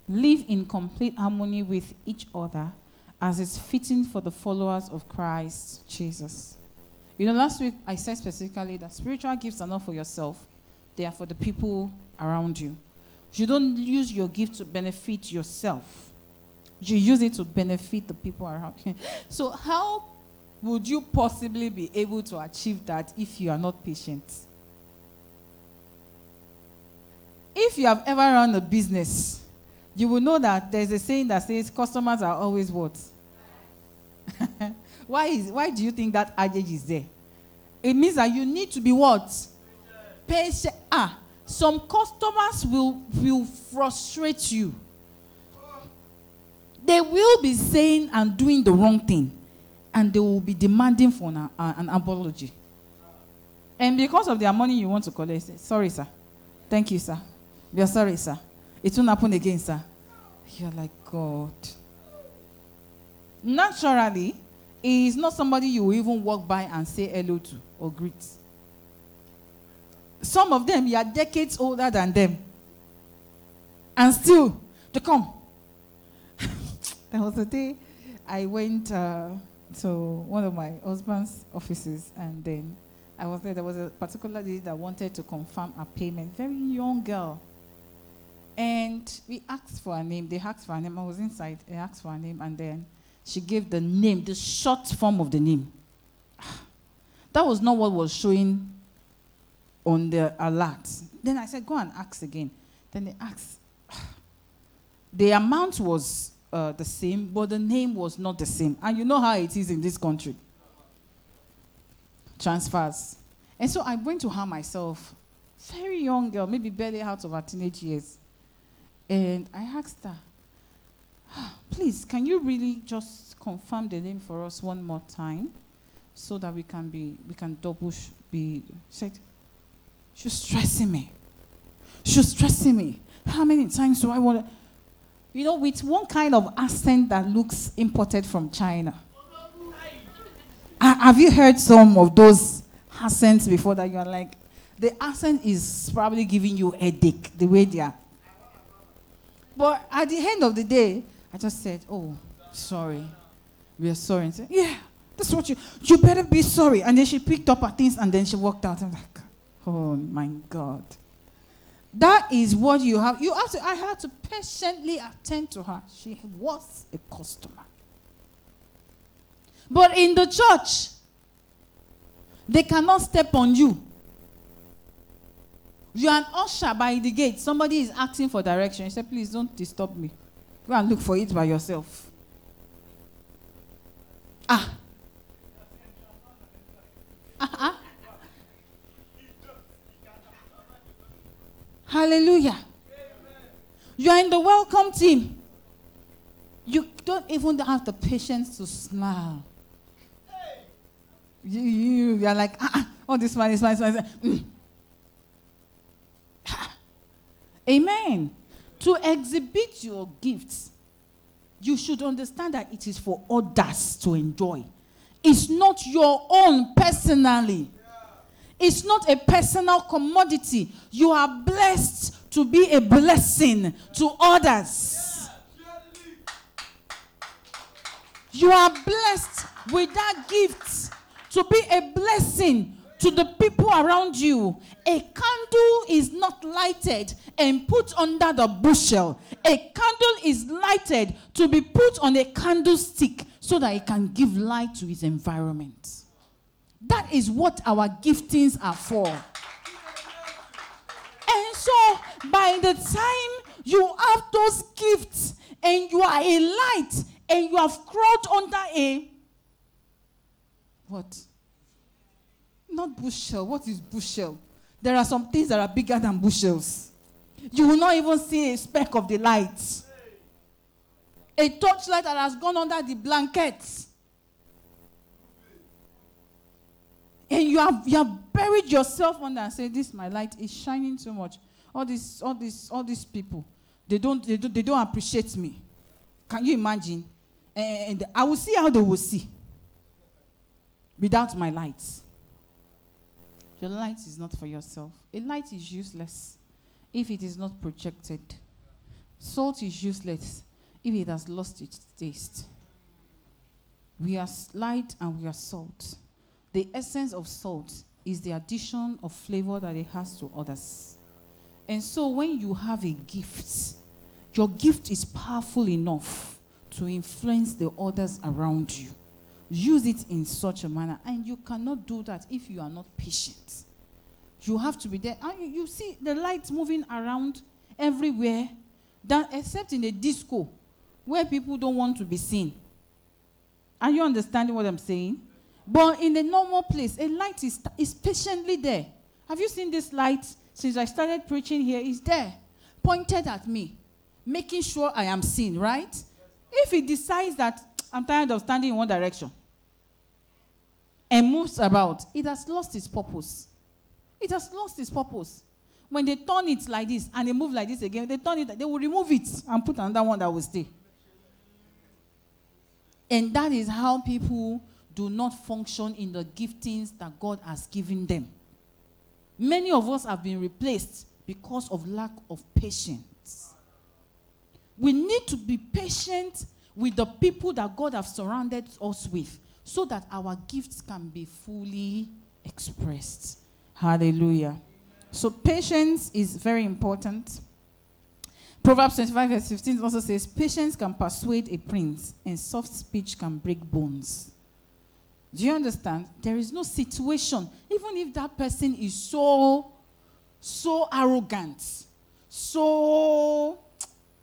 live in complete harmony with each other as is fitting for the followers of Christ Jesus. You know, last week I said specifically that spiritual gifts are not for yourself, they are for the people around you. You don't use your gift to benefit yourself, you use it to benefit the people around you. So, how would you possibly be able to achieve that if you are not patient? If you have ever run a business, you will know that there's a saying that says customers are always what? Why, is, why do you think that adage is there? It means that you need to be what? Patient. Ah, some customers will, will frustrate you. They will be saying and doing the wrong thing, and they will be demanding for an, an apology. And because of their money you want to collect, say, sorry, sir. Thank you, sir. We are sorry, sir. It won't happen again, sir. You're like, God. Naturally, is not somebody you even walk by and say hello to or greet. Some of them, you are decades older than them. And still, to come. there was a day I went uh, to one of my husband's offices and then I was there. There was a particular lady that wanted to confirm a payment. Very young girl. And we asked for her name. They asked for her name. I was inside. They asked for her name, and then she gave the name, the short form of the name. That was not what was showing on the alert. Then I said, Go and ask again. Then they asked. The amount was uh, the same, but the name was not the same. And you know how it is in this country transfers. And so I went to her myself, very young girl, maybe barely out of her teenage years. And I asked her, please, can you really just confirm the name for us one more time so that we can be, we can double sh- be, said, she's stressing me. She's stressing me. How many times do I want to, you know, with one kind of accent that looks imported from China. Have you heard some of those accents before that you are like, the accent is probably giving you a headache the way they are. But at the end of the day, I just said, Oh, sorry. We are sorry. And said, Yeah, that's what you you better be sorry. And then she picked up her things and then she walked out. I'm like, Oh my God. That is what you have. You have to, I had to patiently attend to her. She was a customer. But in the church, they cannot step on you. You're an usher by the gate. Somebody is asking for direction. You say, please don't disturb me. Go and look for it by yourself. Ah. Uh-huh. Hallelujah. You are in the welcome team. You don't even have the patience to smile. You, you, you are like, ah, ah, oh, this one, this one, this one. Mm. Amen. To exhibit your gifts, you should understand that it is for others to enjoy. It's not your own personally. It's not a personal commodity. You are blessed to be a blessing to others. You are blessed with that gift to be a blessing to the people around you. A candle is not lighted and put under the bushel. A candle is lighted to be put on a candlestick so that it can give light to its environment. That is what our giftings are for. And so, by the time you have those gifts and you are a light and you have crawled under a what? Not bushel. What is bushel? There are some things that are bigger than bushels. You will not even see a speck of the light. A torchlight that has gone under the blankets. And you have, you have buried yourself under and say, This my light is shining so much. All these, all these, all these people, they don't, they don't, they don't appreciate me. Can you imagine? And I will see how they will see without my lights. Your light is not for yourself. A light is useless if it is not projected. Salt is useless if it has lost its taste. We are light and we are salt. The essence of salt is the addition of flavor that it has to others. And so when you have a gift, your gift is powerful enough to influence the others around you use it in such a manner. And you cannot do that if you are not patient. You have to be there. And you, you see the lights moving around everywhere, that, except in a disco where people don't want to be seen. Are you understanding what I'm saying? But in a normal place, a light is, is patiently there. Have you seen this light since I started preaching here? It's there, pointed at me, making sure I am seen, right? If it decides that I'm tired of standing in one direction, and moves about, it has lost its purpose. It has lost its purpose. When they turn it like this and they move like this again, they turn it, they will remove it and put another one that will stay. And that is how people do not function in the giftings that God has given them. Many of us have been replaced because of lack of patience. We need to be patient with the people that God has surrounded us with so that our gifts can be fully expressed. Hallelujah. So patience is very important. Proverbs 25, verse 15 also says, Patience can persuade a prince, and soft speech can break bones. Do you understand? There is no situation, even if that person is so, so arrogant, so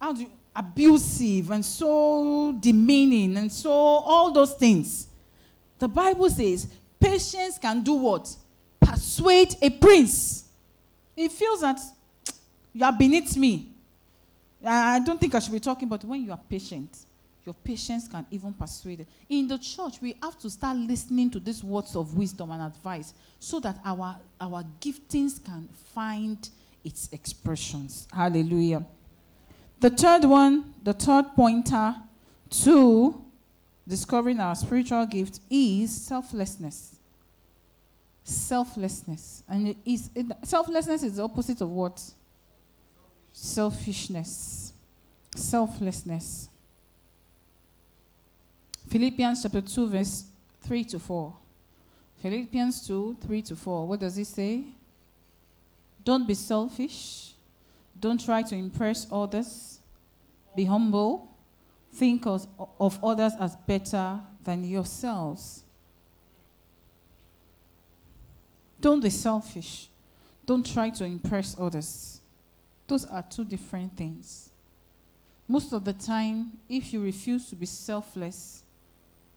how do you, abusive, and so demeaning, and so all those things. The Bible says patience can do what? Persuade a prince. He feels that you are beneath me. I don't think I should be talking, but when you are patient, your patience can even persuade. In the church, we have to start listening to these words of wisdom and advice so that our, our giftings can find its expressions. Hallelujah. The third one, the third pointer to discovering our spiritual gift is selflessness. Selflessness. And it is, it, selflessness is the opposite of what? Selfishness. Selflessness. Philippians chapter 2, verse 3 to 4. Philippians 2, 3 to 4. What does it say? Don't be selfish. Don't try to impress others. Be humble. Think of, of others as better than yourselves. Don't be selfish. Don't try to impress others. Those are two different things. Most of the time, if you refuse to be selfless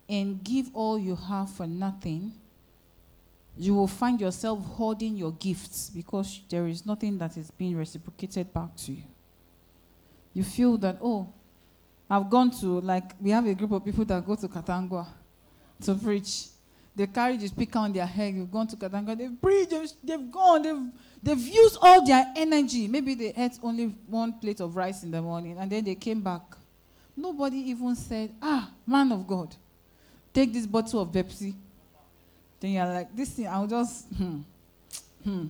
and give all you have for nothing, you will find yourself hoarding your gifts because there is nothing that is being reciprocated back to you. You feel that, oh, I've gone to, like, we have a group of people that go to Katangwa to preach. They carry the speaker on their head. They've gone to Katangwa. They've preached. They've, they've gone. They've, they've used all their energy. Maybe they ate only one plate of rice in the morning and then they came back. Nobody even said, ah, man of God, take this bottle of Pepsi then you're like, this thing, I'll just, hmm, hmm.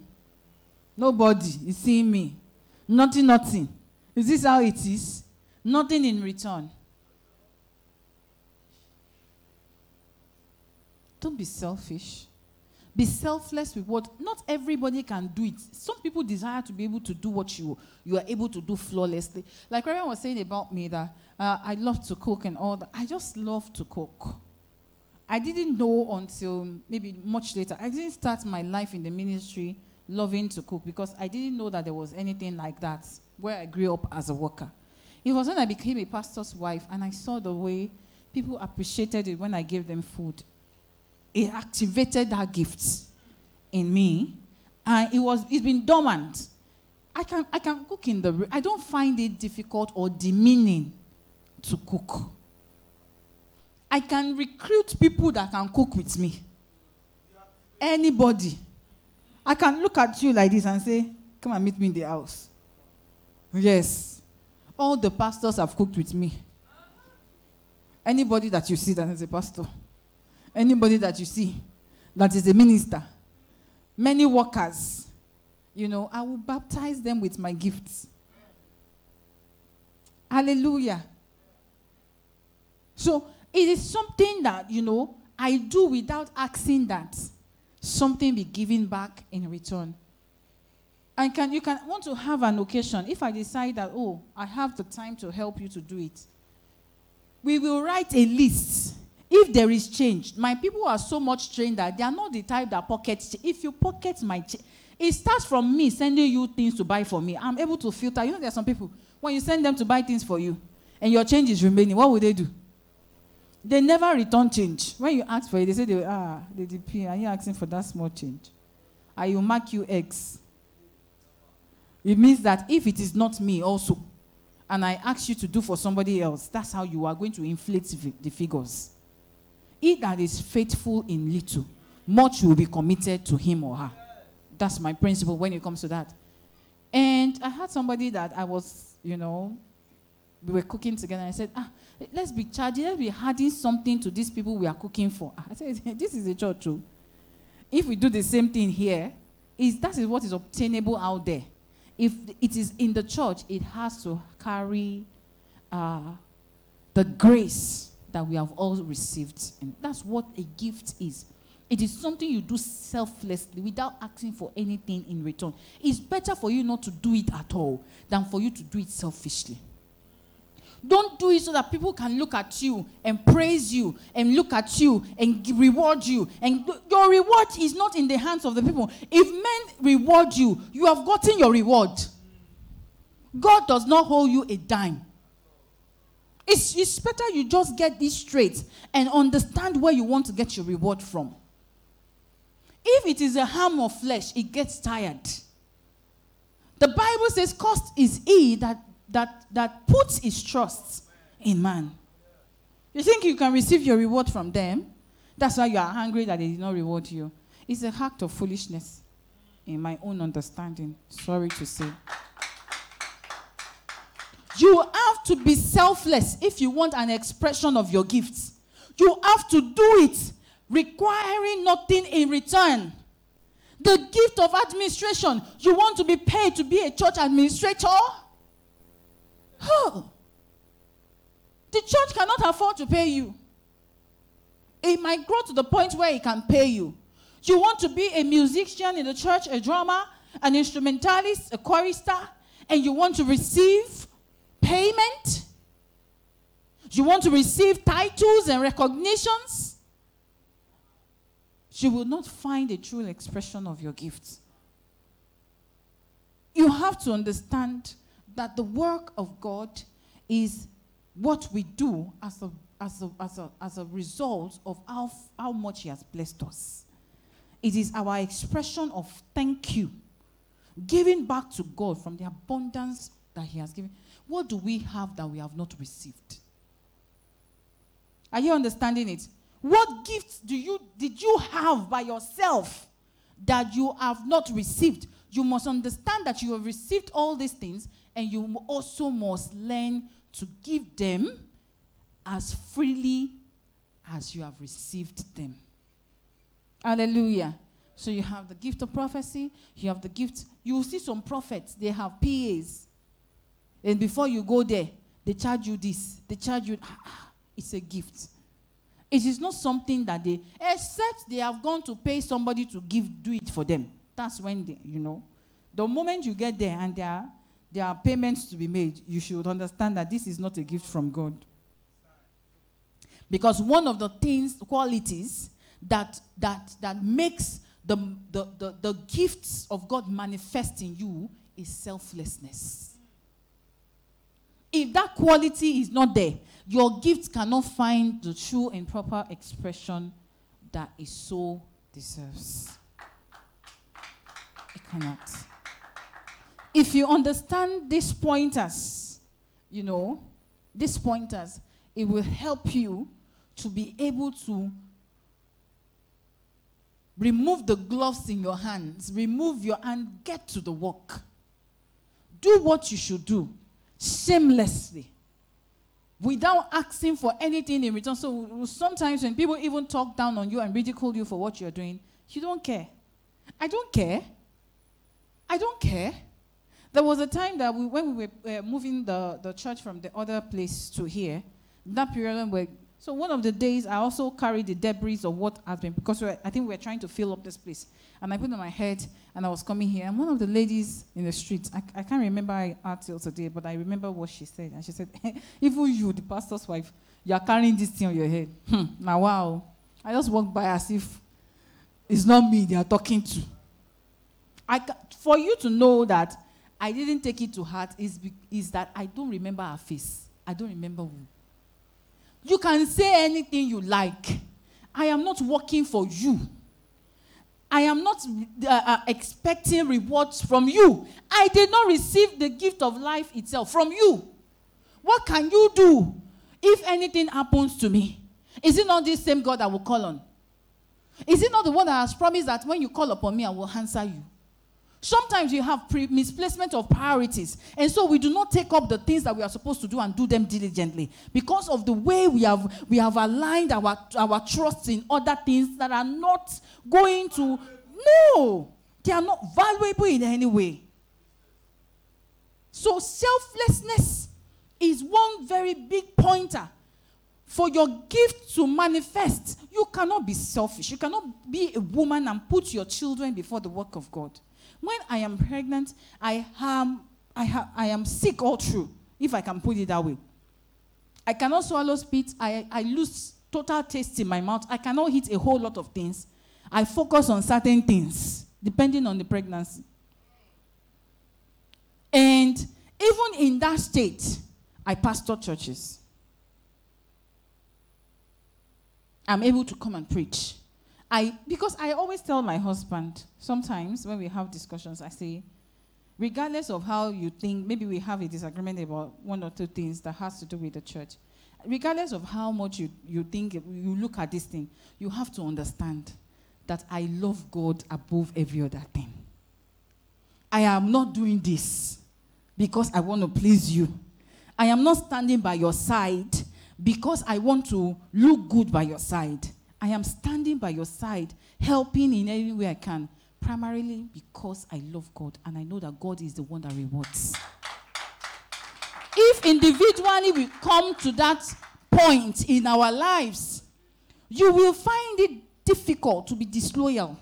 Nobody is seeing me. Nothing, nothing. Is this how it is? Nothing in return. Don't be selfish. Be selfless with what not everybody can do it. Some people desire to be able to do what you you are able to do flawlessly. Like Reverend was saying about me that uh, I love to cook and all that. I just love to cook. I didn't know until maybe much later. I didn't start my life in the ministry loving to cook because I didn't know that there was anything like that where I grew up as a worker. It was when I became a pastor's wife and I saw the way people appreciated it when I gave them food. It activated that gift in me, and it was it's been dormant. I can I can cook in the I don't find it difficult or demeaning to cook. I can recruit people that can cook with me. Anybody. I can look at you like this and say, Come and meet me in the house. Yes. All the pastors have cooked with me. Anybody that you see that is a pastor, anybody that you see that is a minister, many workers, you know, I will baptize them with my gifts. Hallelujah. So it is something that, you know, I do without asking that something be given back in return. And can you can want to have an occasion. If I decide that, oh, I have the time to help you to do it, we will write a list. If there is change, my people are so much trained that they are not the type that pocket. If you pocket my, ch- it starts from me sending you things to buy for me. I'm able to filter. You know, there are some people when you send them to buy things for you, and your change is remaining. What will they do? They never return change. When you ask for it, they say, they, ah, the DP, are you asking for that small change? I will mark you X. It means that if it is not me also, and I ask you to do for somebody else, that's how you are going to inflate the figures. He that is faithful in little, much will be committed to him or her. That's my principle when it comes to that. And I had somebody that I was, you know, we were cooking together. I said, ah, let's be charging, let's be adding something to these people we are cooking for. I said, this is a church. Too. Oh. If we do the same thing here, is that is what is obtainable out there. If it is in the church, it has to carry uh, the grace that we have all received. And that's what a gift is. It is something you do selflessly without asking for anything in return. It's better for you not to do it at all than for you to do it selfishly. Don't do it so that people can look at you and praise you and look at you and reward you. And your reward is not in the hands of the people. If men reward you, you have gotten your reward. God does not hold you a dime. It's, it's better you just get this straight and understand where you want to get your reward from. If it is a harm of flesh, it gets tired. The Bible says, Cost is he that that, that puts his trust in man. You think you can receive your reward from them? That's why you are angry that they did not reward you. It's a act of foolishness, in my own understanding. Sorry to say. You have to be selfless if you want an expression of your gifts. You have to do it requiring nothing in return. The gift of administration, you want to be paid to be a church administrator? Oh, the church cannot afford to pay you. It might grow to the point where it can pay you. You want to be a musician in the church, a drummer, an instrumentalist, a chorister, and you want to receive payment? You want to receive titles and recognitions? You will not find a true expression of your gifts. You have to understand that the work of God is what we do as a, as a, as a, as a result of how, how much He has blessed us. It is our expression of thank you, giving back to God from the abundance that He has given. What do we have that we have not received? Are you understanding it? What gifts do you did you have by yourself that you have not received? You must understand that you have received all these things and you also must learn to give them as freely as you have received them. Hallelujah. So you have the gift of prophecy, you have the gift. You will see some prophets, they have PAs. And before you go there, they charge you this, they charge you. Ah, ah, it's a gift. It is not something that they, except they have gone to pay somebody to give, do it for them. That's when they, you know. The moment you get there and they are there are payments to be made, you should understand that this is not a gift from God. Because one of the things, qualities that that that makes the, the, the, the gifts of God manifest in you is selflessness. If that quality is not there, your gift cannot find the true and proper expression that it so deserves. Cannot if you understand these pointers, you know, these pointers, it will help you to be able to remove the gloves in your hands, remove your hand, get to the work. Do what you should do shamelessly without asking for anything in return. So sometimes when people even talk down on you and ridicule you for what you're doing, you don't care. I don't care. I don't care. There was a time that we, when we were uh, moving the, the church from the other place to here, that period when we so one of the days I also carried the debris of what has been because I think we were trying to fill up this place, and I put on my head and I was coming here, and one of the ladies in the street, I, I can't remember her till today, but I remember what she said, and she said, "Even you, the pastor's wife, you are carrying this thing on your head." Hmm. Now wow, I just walked by as if it's not me they are talking to. I, for you to know that I didn't take it to heart is, is that I don't remember her face. I don't remember who. You can say anything you like. I am not working for you. I am not uh, uh, expecting rewards from you. I did not receive the gift of life itself from you. What can you do if anything happens to me? Is it not this same God I will call on? Is it not the one that has promised that when you call upon me, I will answer you? Sometimes you have pre- misplacement of priorities. And so we do not take up the things that we are supposed to do and do them diligently because of the way we have, we have aligned our, our trust in other things that are not going to. No, they are not valuable in any way. So selflessness is one very big pointer for your gift to manifest, you cannot be selfish. You cannot be a woman and put your children before the work of God. When I am pregnant, I am, I, ha- I am sick all through, if I can put it that way. I cannot swallow spit. I, I lose total taste in my mouth. I cannot eat a whole lot of things. I focus on certain things, depending on the pregnancy. And even in that state, I pastor churches. I'm able to come and preach. I because I always tell my husband, sometimes when we have discussions, I say, regardless of how you think, maybe we have a disagreement about one or two things that has to do with the church. Regardless of how much you, you think you look at this thing, you have to understand that I love God above every other thing. I am not doing this because I want to please you. I am not standing by your side because I want to look good by your side. I am standing by your side, helping in any way I can, primarily because I love God and I know that God is the one that rewards. If individually we come to that point in our lives, you will find it difficult to be disloyal.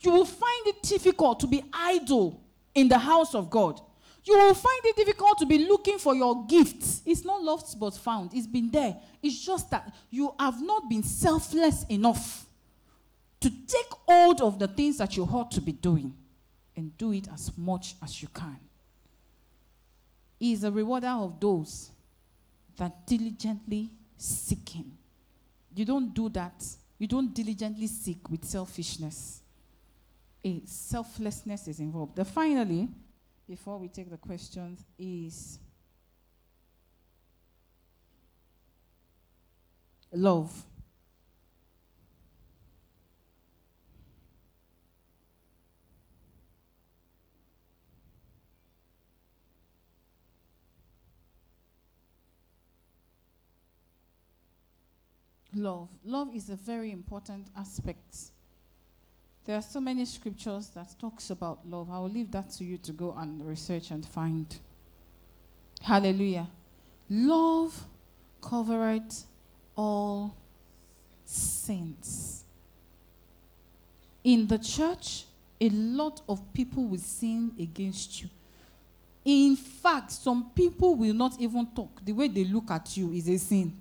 You will find it difficult to be idle in the house of God you will find it difficult to be looking for your gifts. It's not lost but found. It's been there. It's just that you have not been selfless enough to take hold of the things that you ought to be doing and do it as much as you can. He is a rewarder of those that diligently seek Him. You don't do that. You don't diligently seek with selfishness. A selflessness is involved. Then finally, before we take the questions is love. Love. Love is a very important aspect there are so many scriptures that talks about love. I will leave that to you to go and research and find. Hallelujah. Love covereth all sins. In the church, a lot of people will sin against you. In fact, some people will not even talk. The way they look at you is a sin.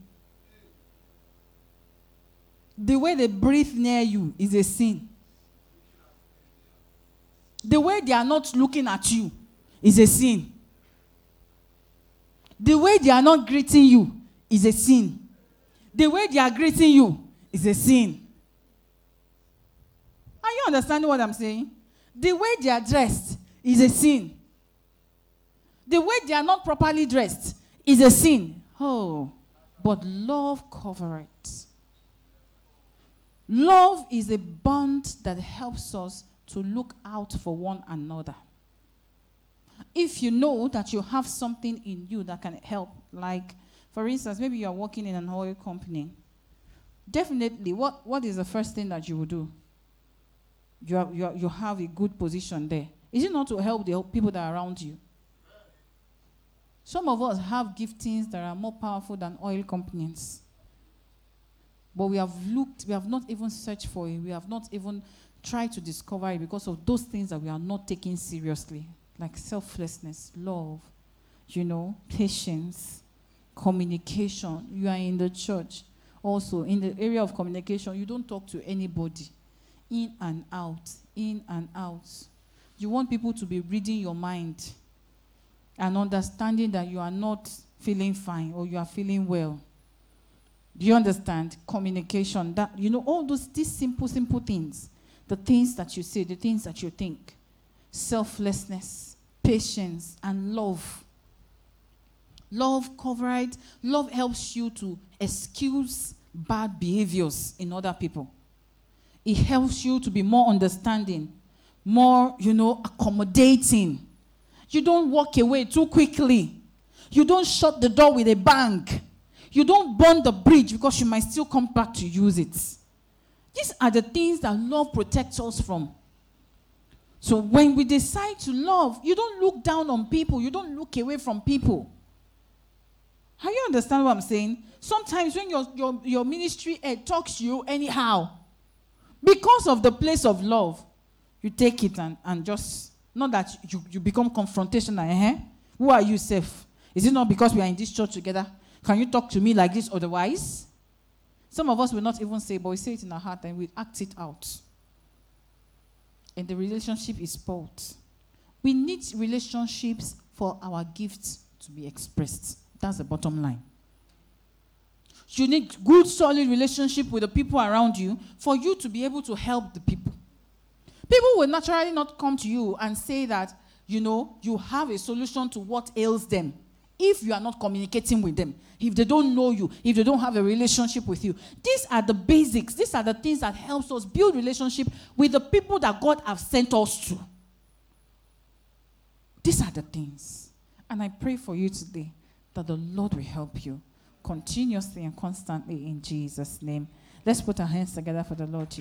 The way they breathe near you is a sin. The way they are not looking at you is a sin. The way they are not greeting you is a sin. The way they are greeting you is a sin. Are you understanding what I'm saying? The way they are dressed is a sin. The way they are not properly dressed is a sin. Oh, but love covers it. Love is a bond that helps us to look out for one another. If you know that you have something in you that can help, like for instance, maybe you are working in an oil company, definitely, what, what is the first thing that you will do? You, are, you, are, you have a good position there. Is it not to help the people that are around you? Some of us have giftings that are more powerful than oil companies. But we have looked, we have not even searched for it. We have not even try to discover it because of those things that we are not taking seriously, like selflessness, love, you know, patience, communication. You are in the church. Also, in the area of communication, you don't talk to anybody in and out, in and out. You want people to be reading your mind and understanding that you are not feeling fine or you are feeling well. Do you understand? Communication, that you know, all those these simple, simple things the things that you say, the things that you think, selflessness, patience, and love. Love covers, love helps you to excuse bad behaviors in other people. It helps you to be more understanding, more, you know, accommodating. You don't walk away too quickly. You don't shut the door with a bang. You don't burn the bridge because you might still come back to use it. These are the things that love protects us from. So when we decide to love, you don't look down on people, you don't look away from people. How you understand what I'm saying? Sometimes when your, your, your ministry head talks to you anyhow, because of the place of love, you take it and, and just, not that you, you become confrontational. Eh? Who are you, safe? Is it not because we are in this church together? Can you talk to me like this otherwise? Some of us will not even say, but we say it in our heart and we act it out. And the relationship is spoiled. We need relationships for our gifts to be expressed. That's the bottom line. You need good, solid relationship with the people around you for you to be able to help the people. People will naturally not come to you and say that, you know, you have a solution to what ails them if you are not communicating with them, if they don't know you, if they don't have a relationship with you. These are the basics. These are the things that helps us build relationship with the people that God have sent us to. These are the things. And I pray for you today that the Lord will help you continuously and constantly in Jesus' name. Let's put our hands together for the Lord Jesus.